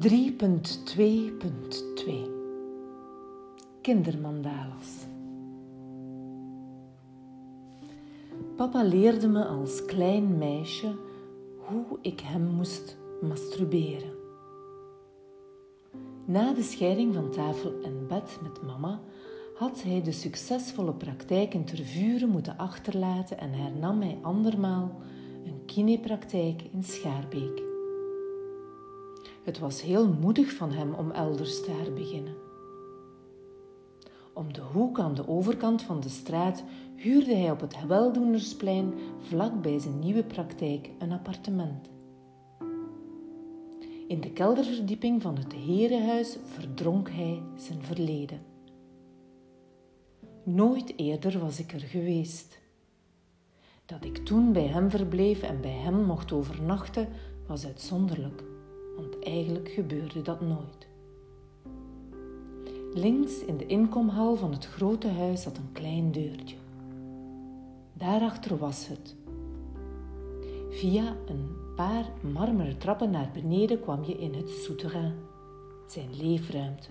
3.2.2 Kindermandalas Papa leerde me als klein meisje hoe ik hem moest masturberen. Na de scheiding van tafel en bed met mama had hij de succesvolle praktijk in Tervuren moeten achterlaten en hernam hij andermaal een kinepraktijk in Schaarbeek. Het was heel moedig van hem om elders te herbeginnen. Om de hoek aan de overkant van de straat huurde hij op het Weldoenersplein vlak bij zijn nieuwe praktijk een appartement. In de kelderverdieping van het herenhuis verdronk hij zijn verleden. Nooit eerder was ik er geweest. Dat ik toen bij hem verbleef en bij hem mocht overnachten, was uitzonderlijk want eigenlijk gebeurde dat nooit. Links in de inkomhal van het grote huis zat een klein deurtje. Daarachter was het. Via een paar marmeren trappen naar beneden kwam je in het souterrain, zijn leefruimte.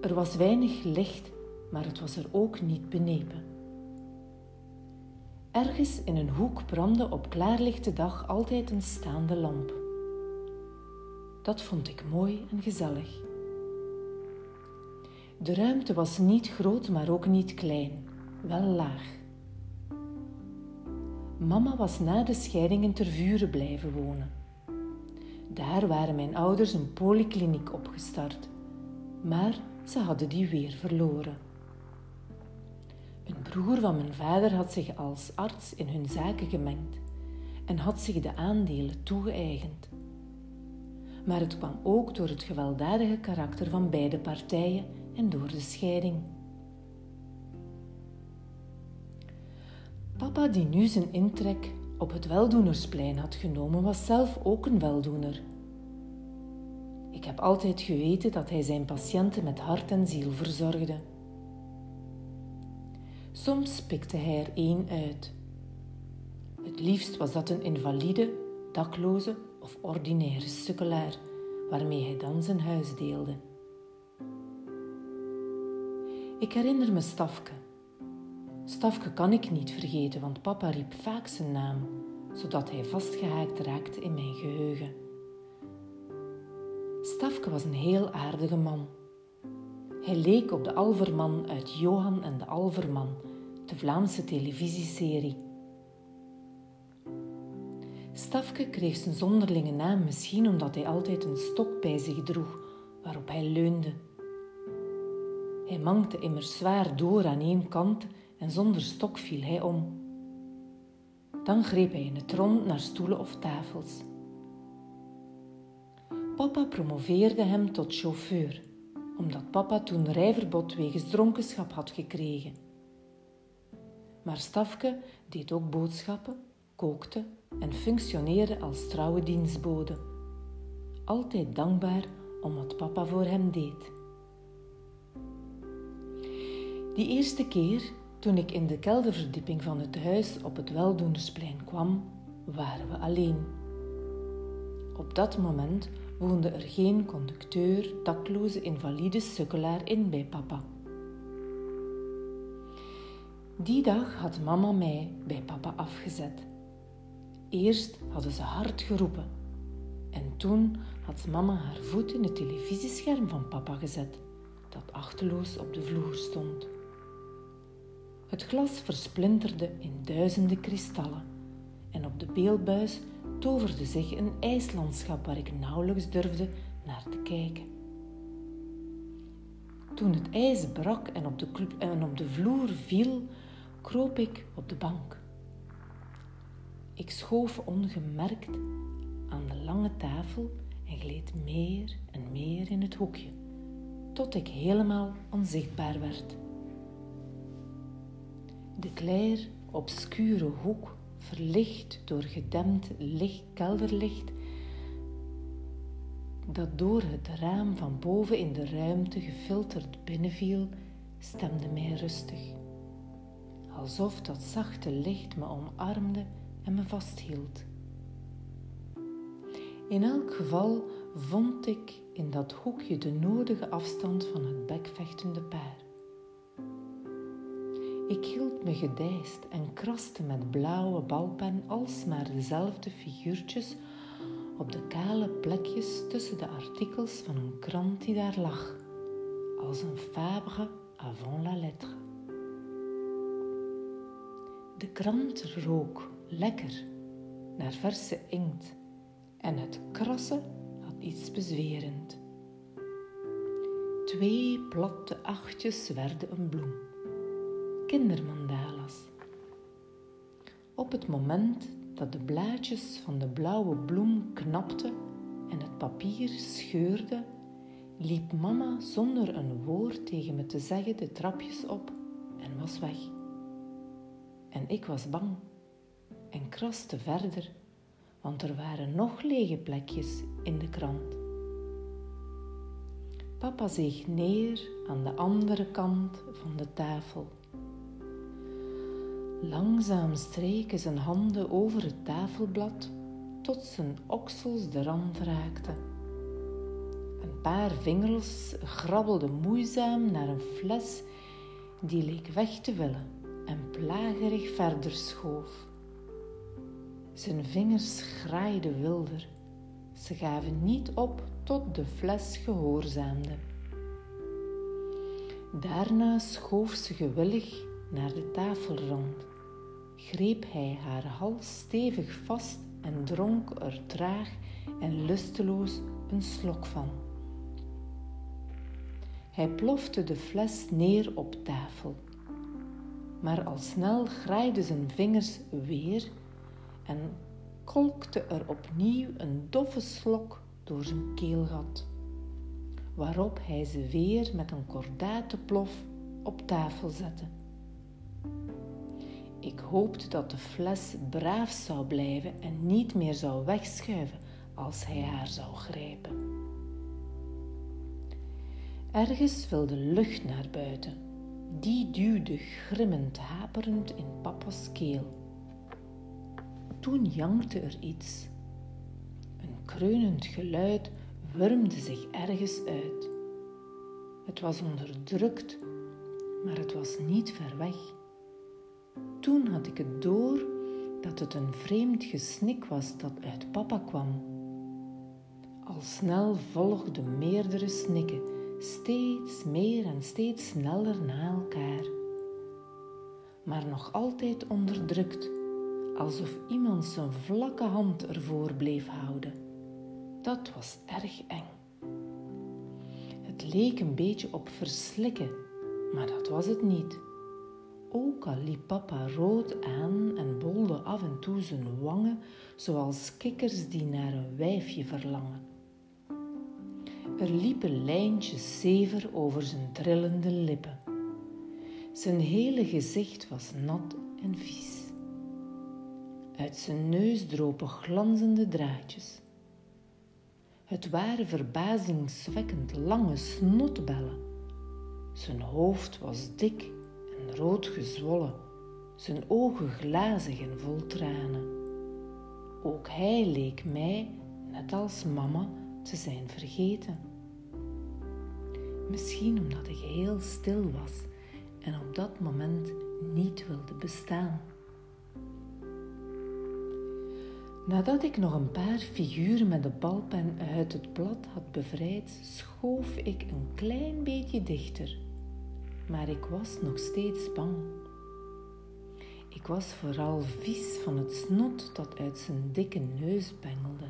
Er was weinig licht, maar het was er ook niet benepen. Ergens in een hoek brandde op klaarlichte dag altijd een staande lamp. Dat vond ik mooi en gezellig. De ruimte was niet groot, maar ook niet klein, wel laag. Mama was na de scheiding in Tervuren blijven wonen. Daar waren mijn ouders een polykliniek opgestart, maar ze hadden die weer verloren. Een broer van mijn vader had zich als arts in hun zaken gemengd en had zich de aandelen toegeëigend maar het kwam ook door het gewelddadige karakter van beide partijen en door de scheiding. Papa, die nu zijn intrek op het weldoenersplein had genomen, was zelf ook een weldoener. Ik heb altijd geweten dat hij zijn patiënten met hart en ziel verzorgde. Soms pikte hij er één uit. Het liefst was dat een invalide, dakloze of ordinaire sukkelaar waarmee hij dan zijn huis deelde. Ik herinner me Stafke. Stafke kan ik niet vergeten, want papa riep vaak zijn naam, zodat hij vastgehaakt raakte in mijn geheugen. Stafke was een heel aardige man. Hij leek op de Alverman uit Johan en de Alverman, de Vlaamse televisieserie. Stafke kreeg zijn zonderlinge naam misschien omdat hij altijd een stok bij zich droeg waarop hij leunde. Hij mankte immers zwaar door aan één kant en zonder stok viel hij om. Dan greep hij in het rond naar stoelen of tafels. Papa promoveerde hem tot chauffeur, omdat papa toen rijverbod wegens dronkenschap had gekregen. Maar Stafke deed ook boodschappen, kookte en functioneerde als trouwe dienstbode. Altijd dankbaar om wat papa voor hem deed. Die eerste keer, toen ik in de kelderverdieping van het huis op het Weldoenersplein kwam, waren we alleen. Op dat moment woonde er geen conducteur, dakloze, invalide sukkelaar in bij papa. Die dag had mama mij bij papa afgezet. Eerst hadden ze hard geroepen en toen had mama haar voet in het televisiescherm van papa gezet, dat achteloos op de vloer stond. Het glas versplinterde in duizenden kristallen en op de beeldbuis toverde zich een ijslandschap waar ik nauwelijks durfde naar te kijken. Toen het ijs brak en op de, en op de vloer viel, kroop ik op de bank. Ik schoof ongemerkt aan de lange tafel en gleed meer en meer in het hoekje, tot ik helemaal onzichtbaar werd. De kleer, obscure hoek, verlicht door gedempt licht, kelderlicht, dat door het raam van boven in de ruimte gefilterd binnenviel, stemde mij rustig. Alsof dat zachte licht me omarmde en me vasthield. In elk geval vond ik in dat hoekje de nodige afstand van het bekvechtende paar. Ik hield me gedijst en kraste met blauwe balpen alsmaar dezelfde figuurtjes op de kale plekjes tussen de artikels van een krant die daar lag, als een fabre avant la lettre. De krant rook lekker naar verse inkt en het krassen had iets bezwerend. Twee platte achtjes werden een bloem, kindermandala's. Op het moment dat de blaadjes van de blauwe bloem knapten en het papier scheurde, liep mama zonder een woord tegen me te zeggen de trapjes op en was weg. En ik was bang en kraste verder, want er waren nog lege plekjes in de krant. Papa zeeg neer aan de andere kant van de tafel. Langzaam streken zijn handen over het tafelblad tot zijn oksels de rand raakten. Een paar vingers grabbelden moeizaam naar een fles die leek weg te willen en plagerig verder schoof. Zijn vingers graaiden wilder. Ze gaven niet op tot de fles gehoorzaamde. Daarna schoof ze gewillig naar de tafelrand, greep hij haar hals stevig vast en dronk er traag en lusteloos een slok van. Hij plofte de fles neer op tafel, maar al snel graaide zijn vingers weer en kolkte er opnieuw een doffe slok door zijn keelgat, waarop hij ze weer met een kordate plof op tafel zette. Ik hoopte dat de fles braaf zou blijven en niet meer zou wegschuiven als hij haar zou grijpen. Ergens wilde lucht naar buiten. Die duwde grimmend haperend in papa's keel. Toen jankte er iets. Een kreunend geluid wurmde zich ergens uit. Het was onderdrukt, maar het was niet ver weg. Toen had ik het door dat het een vreemd gesnik was dat uit papa kwam. Al snel volgden meerdere snikken, steeds meer en steeds sneller na elkaar. Maar nog altijd onderdrukt alsof iemand zijn vlakke hand ervoor bleef houden. Dat was erg eng. Het leek een beetje op verslikken, maar dat was het niet. Ook al liep papa rood aan en bolde af en toe zijn wangen, zoals kikkers die naar een wijfje verlangen. Er liepen lijntjes zever over zijn trillende lippen. Zijn hele gezicht was nat en vies. Uit zijn neus dropen glanzende draadjes. Het waren verbazingwekkend lange snotbellen. Zijn hoofd was dik en rood gezwollen, zijn ogen glazig en vol tranen. Ook hij leek mij, net als mama, te zijn vergeten. Misschien omdat ik heel stil was en op dat moment niet wilde bestaan. Nadat ik nog een paar figuren met de balpen uit het blad had bevrijd, schoof ik een klein beetje dichter. Maar ik was nog steeds bang. Ik was vooral vies van het snot dat uit zijn dikke neus bengelde.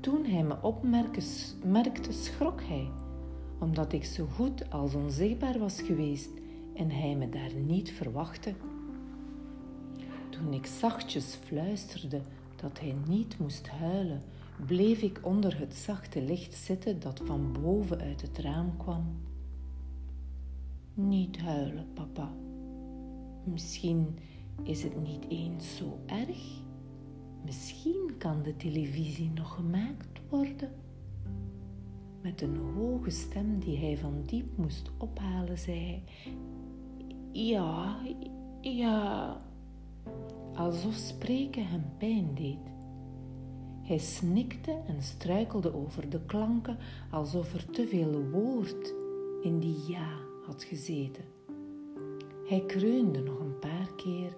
Toen hij me opmerkte, schrok hij, omdat ik zo goed als onzichtbaar was geweest en hij me daar niet verwachtte. Toen ik zachtjes fluisterde dat hij niet moest huilen, bleef ik onder het zachte licht zitten dat van boven uit het raam kwam. Niet huilen, papa. Misschien is het niet eens zo erg. Misschien kan de televisie nog gemaakt worden. Met een hoge stem die hij van diep moest ophalen, zei hij: Ja, ja alsof spreken hem pijn deed. Hij snikte en struikelde over de klanken alsof er te veel woord in die ja had gezeten. Hij kreunde nog een paar keer,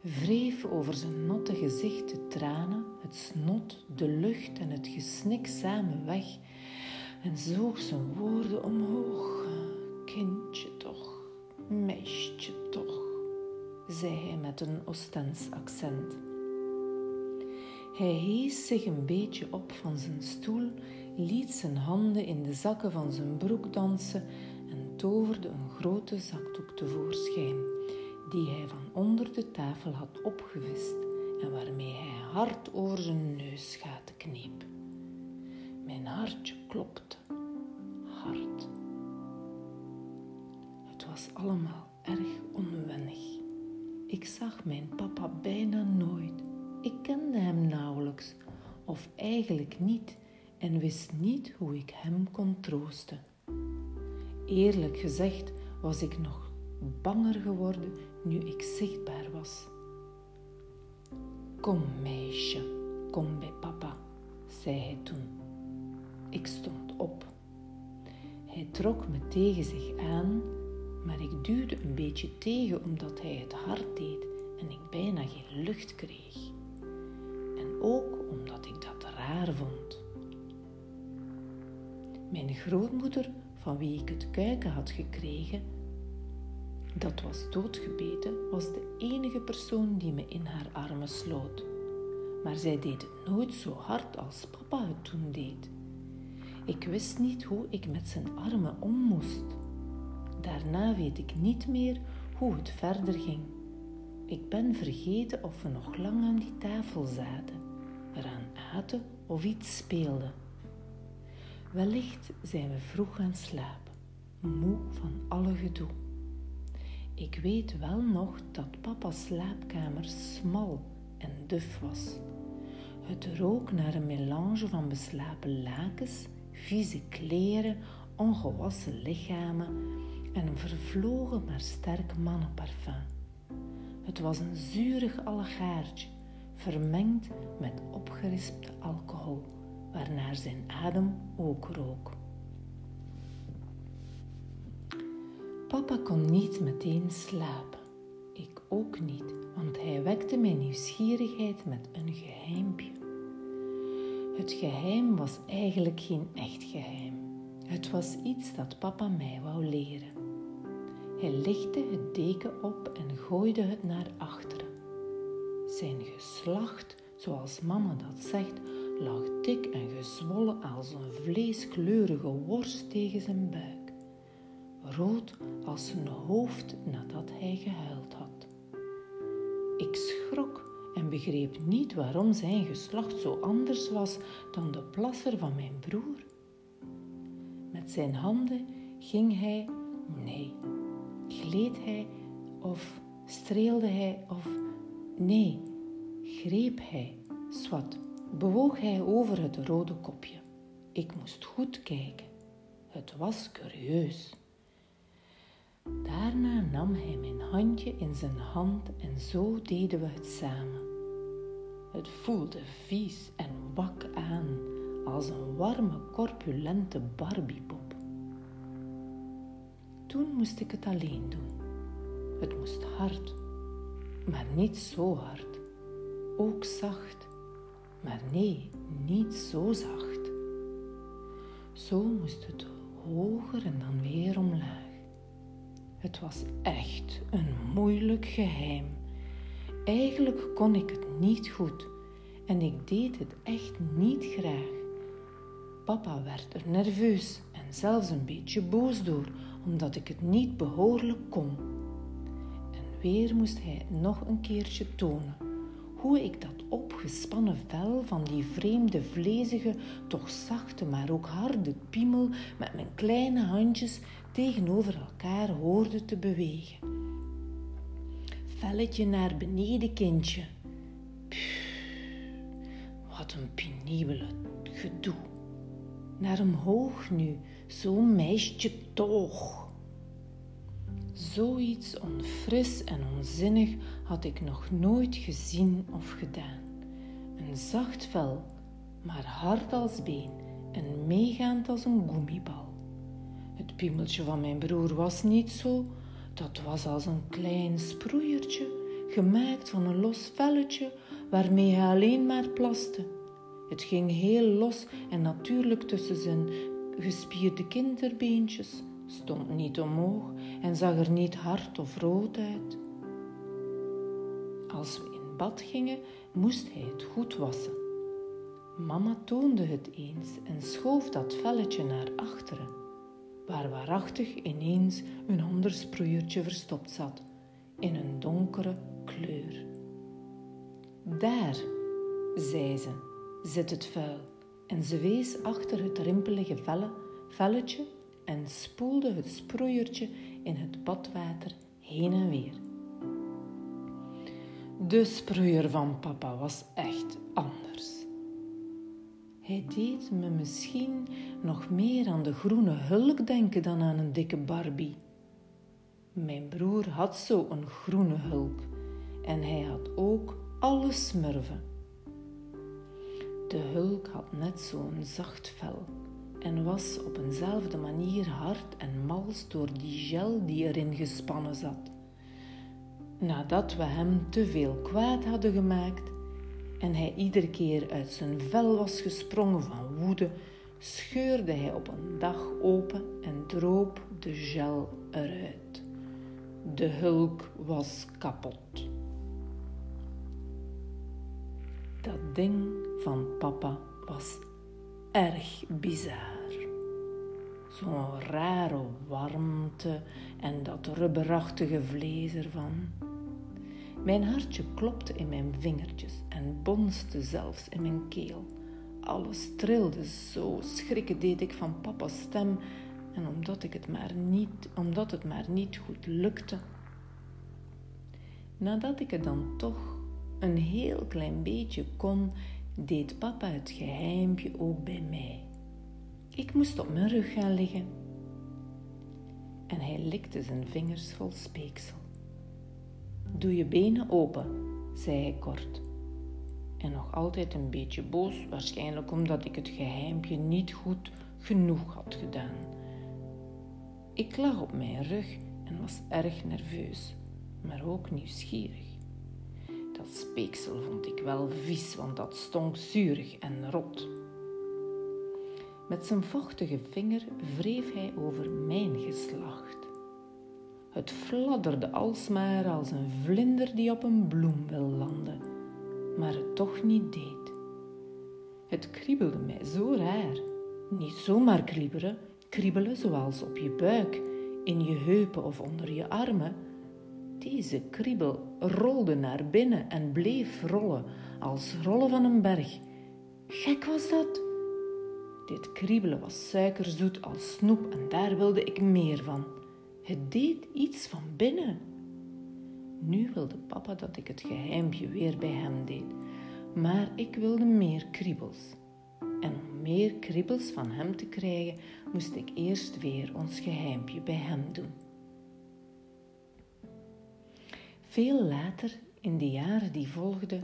wreef over zijn natte gezicht de tranen, het snot, de lucht en het gesnik samen weg en zoog zijn woorden omhoog. Kindje toch, meisje toch, zei hij met een Ostens accent. Hij hees zich een beetje op van zijn stoel, liet zijn handen in de zakken van zijn broek dansen en toverde een grote zakdoek tevoorschijn, die hij van onder de tafel had opgevist en waarmee hij hard over zijn neusgaten kneep. Mijn hartje klopte hard. Het was allemaal erg onwennig. Ik zag mijn papa bijna nooit. Ik kende hem nauwelijks, of eigenlijk niet, en wist niet hoe ik hem kon troosten. Eerlijk gezegd was ik nog banger geworden nu ik zichtbaar was. Kom, meisje, kom bij papa, zei hij toen. Ik stond op. Hij trok me tegen zich aan, maar ik duwde een beetje tegen omdat hij het hard deed en ik bijna geen lucht kreeg. En ook omdat ik dat raar vond. Mijn grootmoeder, van wie ik het kuiken had gekregen, dat was doodgebeten, was de enige persoon die me in haar armen sloot. Maar zij deed het nooit zo hard als papa het toen deed. Ik wist niet hoe ik met zijn armen om moest. Daarna weet ik niet meer hoe het verder ging. Ik ben vergeten of we nog lang aan die tafel zaten, eraan aten of iets speelden. Wellicht zijn we vroeg gaan slapen, moe van alle gedoe. Ik weet wel nog dat papa's slaapkamer smal en duf was. Het rook naar een melange van beslapen lakens, vieze kleren, ongewassen lichamen en een vervlogen maar sterk mannenparfum. Het was een zuurig allegaartje, vermengd met opgerispte alcohol, waarnaar zijn adem ook rook. Papa kon niet meteen slapen. Ik ook niet, want hij wekte mijn nieuwsgierigheid met een geheimpje. Het geheim was eigenlijk geen echt geheim. Het was iets dat papa mij wou leren. Hij lichtte het deken op en gooide het naar achteren. Zijn geslacht, zoals mama dat zegt, lag dik en gezwollen als een vleeskleurige worst tegen zijn buik rood als zijn hoofd nadat hij gehuild had. Ik schrok en begreep niet waarom zijn geslacht zo anders was dan de plasser van mijn broer. Met zijn handen ging hij, nee, gleed hij of streelde hij of nee, greep hij, swat, bewoog hij over het rode kopje. Ik moest goed kijken. Het was curieus. Daarna nam hij mijn handje in zijn hand en zo deden we het samen. Het voelde vies en wak aan als een warme, corpulente Barbiepop. Toen moest ik het alleen doen. Het moest hard, maar niet zo hard. Ook zacht, maar nee, niet zo zacht. Zo moest het hoger en dan weer omlaag. Het was echt een moeilijk geheim. Eigenlijk kon ik het niet goed en ik deed het echt niet graag. Papa werd er nerveus en zelfs een beetje boos door, omdat ik het niet behoorlijk kon. En weer moest hij nog een keertje tonen hoe ik dat opgespannen vel van die vreemde, vlezige, toch zachte, maar ook harde piemel met mijn kleine handjes tegenover elkaar hoorde te bewegen. Velletje naar beneden, kindje. wat een penibele gedoe. Naar omhoog nu, zo'n meisje toch. Zoiets onfris en onzinnig had ik nog nooit gezien of gedaan. Een zacht vel maar hard als been en meegaand als een gummibal. Het piemeltje van mijn broer was niet zo, dat was als een klein sproeiertje, gemaakt van een los velletje waarmee hij alleen maar plaste. Het ging heel los en natuurlijk tussen zijn gespierde kinderbeentjes, stond niet omhoog en zag er niet hard of rood uit. Als we in bad gingen, moest hij het goed wassen. Mama toonde het eens en schoof dat velletje naar achteren, waar waarachtig ineens een ander sproeiertje verstopt zat, in een donkere kleur. Daar, zei ze, zit het vuil, en ze wees achter het rimpelige velle, velletje en spoelde het sproeiertje in het badwater heen en weer. De sproeier van papa was echt anders. Hij deed me misschien nog meer aan de groene hulk denken dan aan een dikke Barbie. Mijn broer had zo een groene hulk en hij had ook alle smurven. De hulk had net zo'n zacht vel en was op eenzelfde manier hard en mals door die gel die erin gespannen zat. Nadat we hem te veel kwaad hadden gemaakt en hij iedere keer uit zijn vel was gesprongen van woede, scheurde hij op een dag open en droop de gel eruit. De hulk was kapot. Dat ding van papa was erg bizar. Zo'n rare warmte en dat rubberachtige vlees ervan. Mijn hartje klopte in mijn vingertjes en bonste zelfs in mijn keel. Alles trilde zo, schrikken deed ik van papa's stem en omdat, ik het maar niet, omdat het maar niet goed lukte. Nadat ik het dan toch een heel klein beetje kon, deed papa het geheimpje ook bij mij. Ik moest op mijn rug gaan liggen. En hij likte zijn vingers vol speeksel. Doe je benen open, zei hij kort. En nog altijd een beetje boos, waarschijnlijk omdat ik het geheimpje niet goed genoeg had gedaan. Ik lag op mijn rug en was erg nerveus, maar ook nieuwsgierig. Dat speeksel vond ik wel vies, want dat stonk zuurig en rot. Met zijn vochtige vinger wreef hij over mijn geslacht. Het fladderde alsmaar als een vlinder die op een bloem wil landen, maar het toch niet deed. Het kriebelde mij zo raar. Niet zomaar kriebelen, kriebelen zoals op je buik, in je heupen of onder je armen deze kriebel rolde naar binnen en bleef rollen, als rollen van een berg. Gek was dat. Dit kriebelen was suikerzoet als snoep en daar wilde ik meer van. Het deed iets van binnen. Nu wilde papa dat ik het geheimpje weer bij hem deed, maar ik wilde meer kriebels. En om meer kriebels van hem te krijgen, moest ik eerst weer ons geheimpje bij hem doen. Veel later, in de jaren die volgden,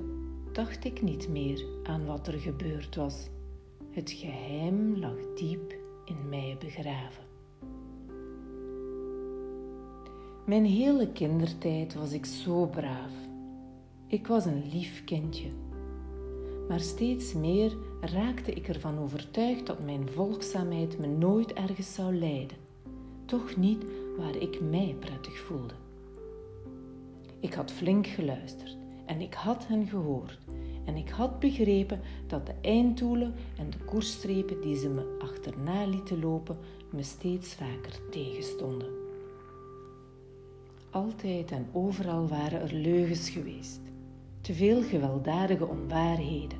dacht ik niet meer aan wat er gebeurd was. Het geheim lag diep in mij begraven. Mijn hele kindertijd was ik zo braaf. Ik was een lief kindje. Maar steeds meer raakte ik ervan overtuigd dat mijn volgzaamheid me nooit ergens zou leiden. Toch niet waar ik mij prettig voelde. Ik had flink geluisterd en ik had hen gehoord. En ik had begrepen dat de einddoelen en de koersstrepen die ze me achterna lieten lopen me steeds vaker tegenstonden. Altijd en overal waren er leugens geweest, te veel gewelddadige onwaarheden.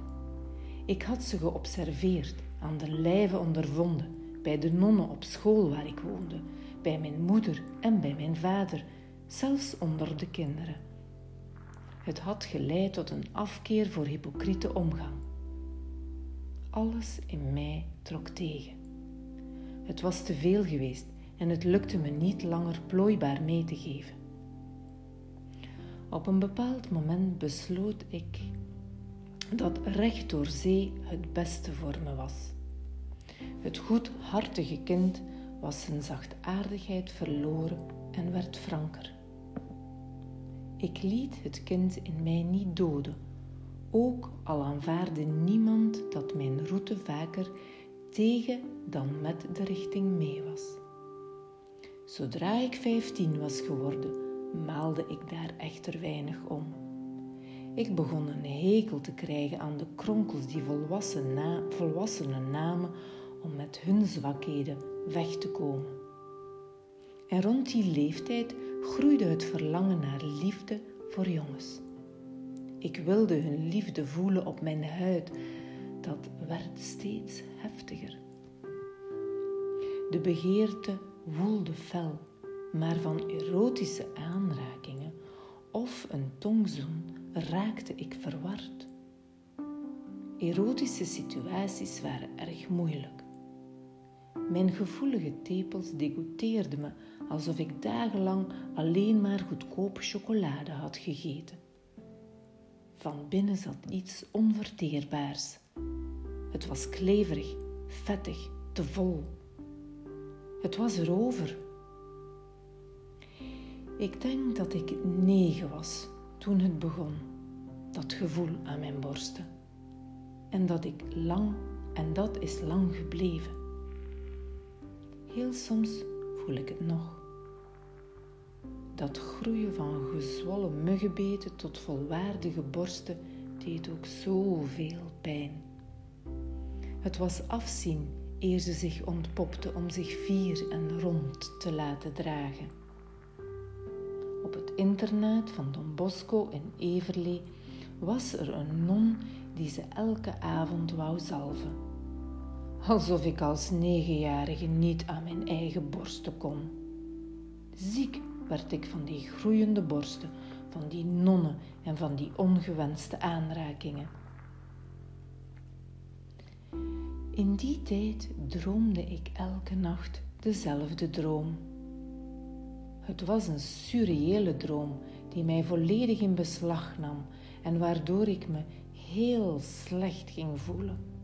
Ik had ze geobserveerd, aan de lijve ondervonden, bij de nonnen op school waar ik woonde, bij mijn moeder en bij mijn vader zelfs onder de kinderen. Het had geleid tot een afkeer voor hypocriete omgang. Alles in mij trok tegen. Het was te veel geweest en het lukte me niet langer plooibaar mee te geven. Op een bepaald moment besloot ik dat recht door zee het beste voor me was. Het goedhartige kind was zijn zachtaardigheid verloren en werd franker. Ik liet het kind in mij niet doden, ook al aanvaarde niemand dat mijn route vaker tegen dan met de richting mee was. Zodra ik vijftien was geworden, maalde ik daar echter weinig om. Ik begon een hekel te krijgen aan de kronkels die volwassen na, volwassenen namen om met hun zwakheden weg te komen. En rond die leeftijd groeide het verlangen naar liefde voor jongens. Ik wilde hun liefde voelen op mijn huid. Dat werd steeds heftiger. De begeerte woelde fel, maar van erotische aanrakingen of een tongzoen raakte ik verward. Erotische situaties waren erg moeilijk. Mijn gevoelige tepels degoteerden me alsof ik dagenlang alleen maar goedkope chocolade had gegeten. Van binnen zat iets onverteerbaars. Het was kleverig, vettig, te vol. Het was erover. Ik denk dat ik negen was toen het begon, dat gevoel aan mijn borsten. En dat ik lang, en dat is lang gebleven. Heel soms voel ik het nog. Dat groeien van gezwollen muggenbeten tot volwaardige borsten deed ook zoveel pijn. Het was afzien eer ze zich ontpopte om zich fier en rond te laten dragen. Op het internaat van Don Bosco in Everlee was er een non die ze elke avond wou zalven. Alsof ik als negenjarige niet aan mijn eigen borsten kon. Ziek werd ik van die groeiende borsten, van die nonnen en van die ongewenste aanrakingen. In die tijd droomde ik elke nacht dezelfde droom. Het was een surreële droom die mij volledig in beslag nam en waardoor ik me heel slecht ging voelen.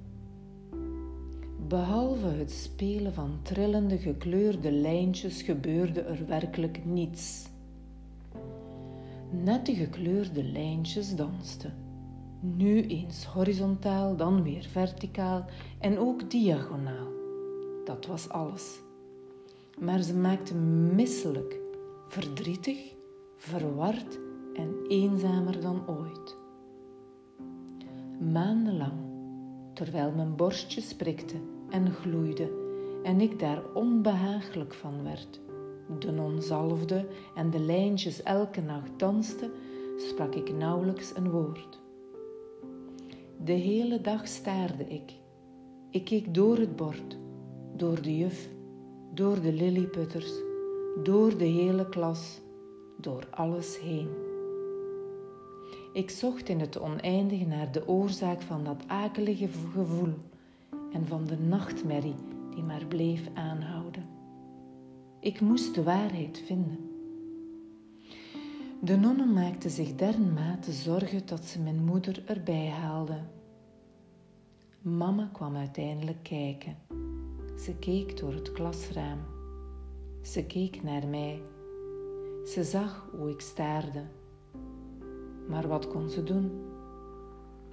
Behalve het spelen van trillende gekleurde lijntjes gebeurde er werkelijk niets. Nette gekleurde lijntjes dansten. Nu eens horizontaal, dan weer verticaal en ook diagonaal. Dat was alles. Maar ze maakten misselijk, verdrietig, verward en eenzamer dan ooit. Maandenlang, terwijl mijn borstje sprikte en gloeide en ik daar onbehagelijk van werd, de non zalfde en de lijntjes elke nacht dansten, sprak ik nauwelijks een woord. De hele dag staarde ik. Ik keek door het bord, door de juf, door de lilliputters, door de hele klas, door alles heen. Ik zocht in het oneindige naar de oorzaak van dat akelige gevoel en van de nachtmerrie die maar bleef aanhouden. Ik moest de waarheid vinden. De nonnen maakte zich dermate zorgen dat ze mijn moeder erbij haalde. Mama kwam uiteindelijk kijken. Ze keek door het klasraam. Ze keek naar mij. Ze zag hoe ik staarde. Maar wat kon ze doen?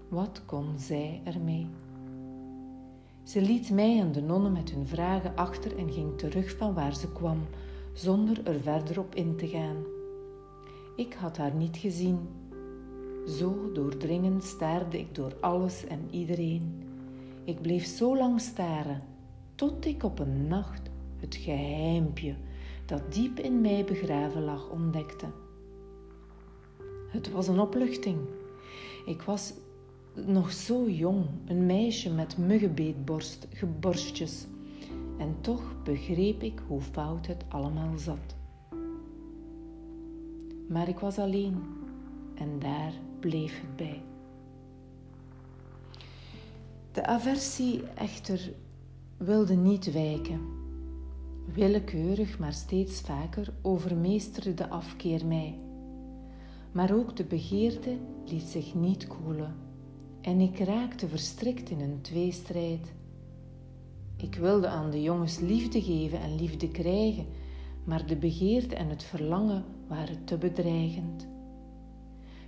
Wat kon zij ermee? Ze liet mij en de nonnen met hun vragen achter en ging terug van waar ze kwam, zonder er verder op in te gaan. Ik had haar niet gezien. Zo doordringend staarde ik door alles en iedereen. Ik bleef zo lang staren, tot ik op een nacht het geheimpje dat diep in mij begraven lag ontdekte. Het was een opluchting. Ik was nog zo jong, een meisje met muggenbeetborstjes. En toch begreep ik hoe fout het allemaal zat. Maar ik was alleen en daar bleef het bij. De aversie echter wilde niet wijken. Willekeurig, maar steeds vaker overmeesterde de afkeer mij. Maar ook de begeerte liet zich niet koelen En ik raakte verstrikt in een tweestrijd. Ik wilde aan de jongens liefde geven en liefde krijgen, maar de begeerte en het verlangen waren te bedreigend.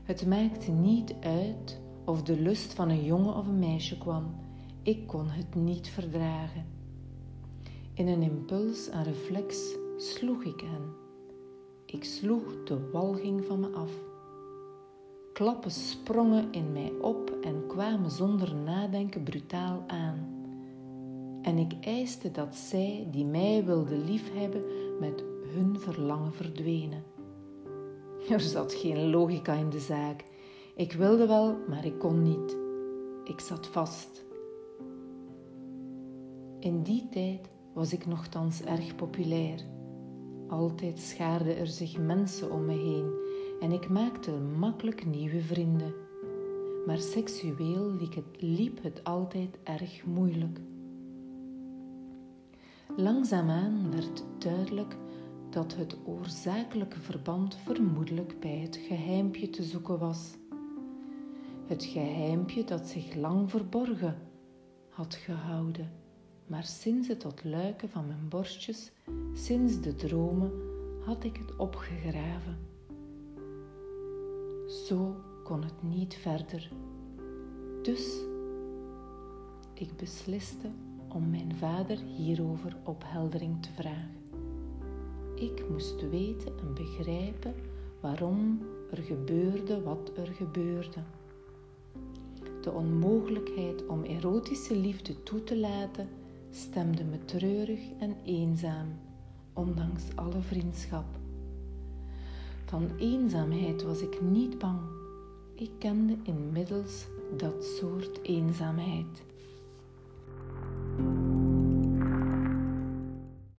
Het maakte niet uit of de lust van een jongen of een meisje kwam, ik kon het niet verdragen. In een impuls en reflex sloeg ik hen. Ik sloeg de walging van me af. Klappen sprongen in mij op en kwamen zonder nadenken brutaal aan. En ik eiste dat zij, die mij wilden liefhebben, met hun verlangen verdwenen. Er zat geen logica in de zaak. Ik wilde wel, maar ik kon niet. Ik zat vast. In die tijd was ik nogthans erg populair. Altijd schaarden er zich mensen om me heen en ik maakte makkelijk nieuwe vrienden. Maar seksueel liep het altijd erg moeilijk. Langzaamaan werd duidelijk dat het oorzakelijke verband vermoedelijk bij het geheimpje te zoeken was. Het geheimpje dat zich lang verborgen had gehouden, maar sinds het ontluiken van mijn borstjes, sinds de dromen, had ik het opgegraven. Zo kon het niet verder. Dus ik besliste om mijn vader hierover opheldering te vragen. Ik moest weten en begrijpen waarom er gebeurde wat er gebeurde. De onmogelijkheid om erotische liefde toe te laten stemde me treurig en eenzaam, ondanks alle vriendschap. Van eenzaamheid was ik niet bang. Ik kende inmiddels dat soort eenzaamheid.